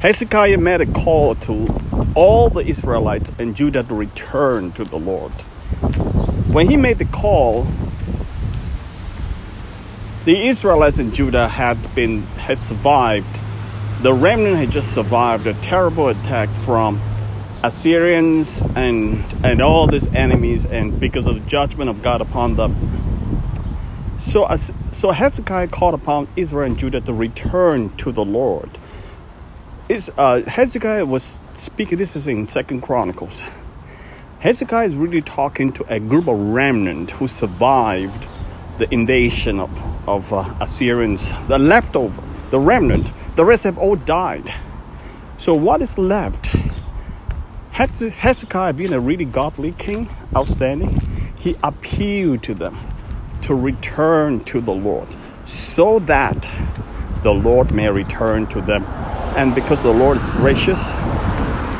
Hezekiah made a call to all the Israelites and Judah to return to the Lord. When he made the call, the Israelites and Judah had been had survived. The remnant had just survived a terrible attack from Assyrians and and all these enemies, and because of the judgment of God upon them. So, so Hezekiah called upon Israel and Judah to return to the Lord. Is uh, Hezekiah was speaking. This is in Second Chronicles. Hezekiah is really talking to a group of remnant who survived the invasion of, of uh, Assyrians, the leftover, the remnant. The rest have all died. So what is left? Hezekiah, being a really godly king, outstanding, he appealed to them to return to the Lord so that the Lord may return to them. And because the Lord is gracious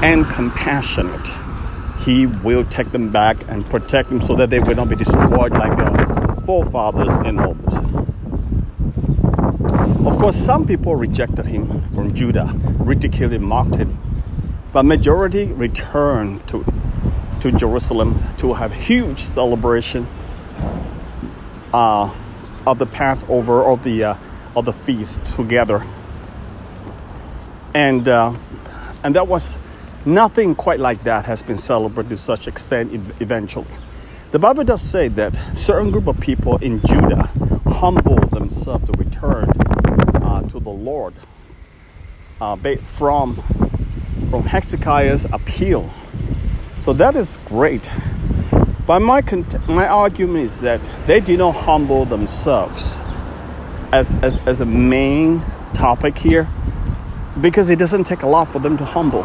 and compassionate, he will take them back and protect them so that they will not be destroyed like their forefathers in this. Of course, some people rejected him from Judah, ridiculed him, mocked him, but majority returned to, to Jerusalem to have huge celebration uh, of the Passover of the uh, of the feast together, and uh, and that was Nothing quite like that has been celebrated to such extent eventually. The Bible does say that certain group of people in Judah humble themselves to return uh, to the Lord uh, from from Hezekiah's appeal. So that is great. But my my argument is that they did not humble themselves as, as, as a main topic here because it doesn't take a lot for them to humble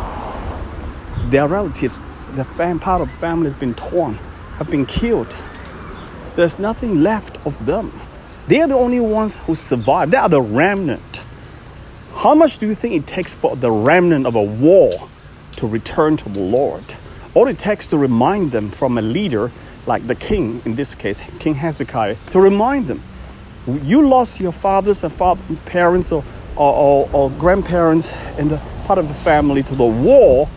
their relatives, the fam- part of the family has been torn, have been killed. There's nothing left of them. They are the only ones who survive. They are the remnant. How much do you think it takes for the remnant of a war to return to the Lord? All it takes to remind them from a leader like the king, in this case, King Hezekiah, to remind them you lost your fathers and father, parents or, or, or, or grandparents and the part of the family to the war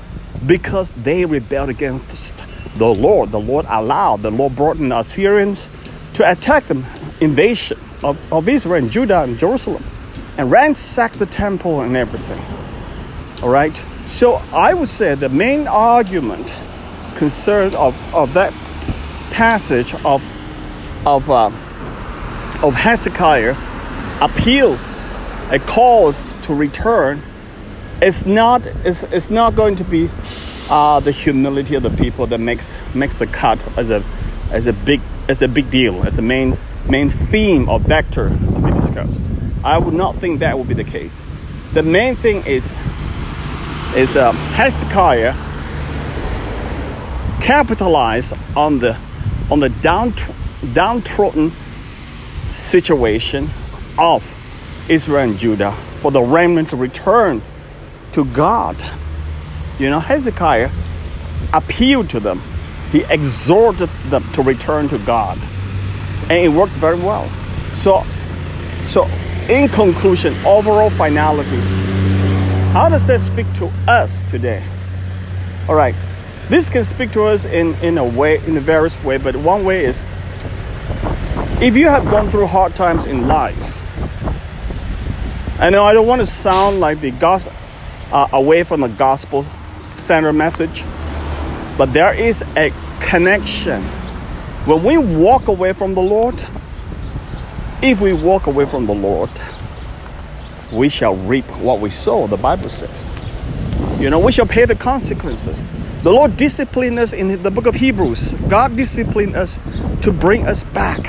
because they rebelled against the Lord. The Lord allowed, the Lord brought in Assyrians to attack them, invasion of, of Israel and Judah and Jerusalem, and ransack the temple and everything. All right? So I would say the main argument concerned of, of that passage of, of, uh, of Hezekiah's appeal, a call to return it's not it's, it's not going to be uh, the humility of the people that makes makes the cut as a as a big as a big deal as the main main theme or vector to be discussed. I would not think that would be the case. The main thing is is uh, Hezekiah capitalized on the on the down downtrodden situation of Israel and Judah for the remnant to return to God. You know, Hezekiah appealed to them, he exhorted them to return to God. And it worked very well. So, so in conclusion, overall finality, how does that speak to us today? All right, this can speak to us in, in a way, in a various way, but one way is if you have gone through hard times in life, I know I don't want to sound like the gospel uh, away from the gospel center message, but there is a connection. When we walk away from the Lord, if we walk away from the Lord, we shall reap what we sow, the Bible says. You know, we shall pay the consequences. The Lord disciplined us in the book of Hebrews. God disciplined us to bring us back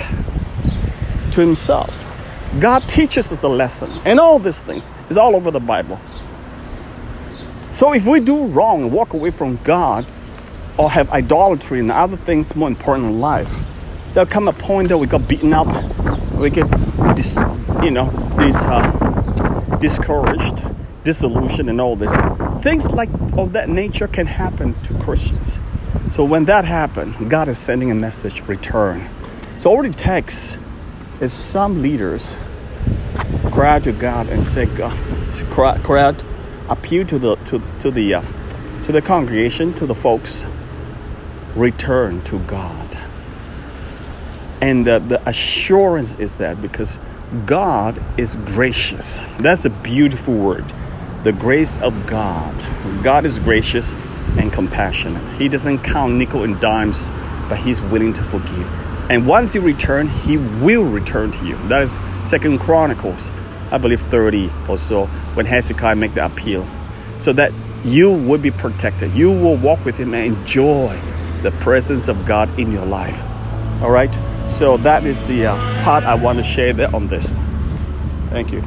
to Himself. God teaches us a lesson, and all these things is all over the Bible. So if we do wrong, and walk away from God, or have idolatry and other things more important in life, there'll come a point that we got beaten up, we get, dis, you know, dis, uh, discouraged, disillusioned, and all this. Things like of that nature can happen to Christians. So when that happens, God is sending a message: return. So all it is some leaders cry to God and say, God, cry, cry out appeal to the to, to the uh, to the congregation, to the folks, return to God. And the, the assurance is that because God is gracious. That's a beautiful word. The grace of God. God is gracious and compassionate. He doesn't count nickel and dimes, but He's willing to forgive. And once you return, He will return to you. That is Second Chronicles, I believe 30 or so, when Hezekiah make the appeal. So that you will be protected. You will walk with Him and enjoy the presence of God in your life. All right? So that is the uh, part I want to share there on this. Thank you.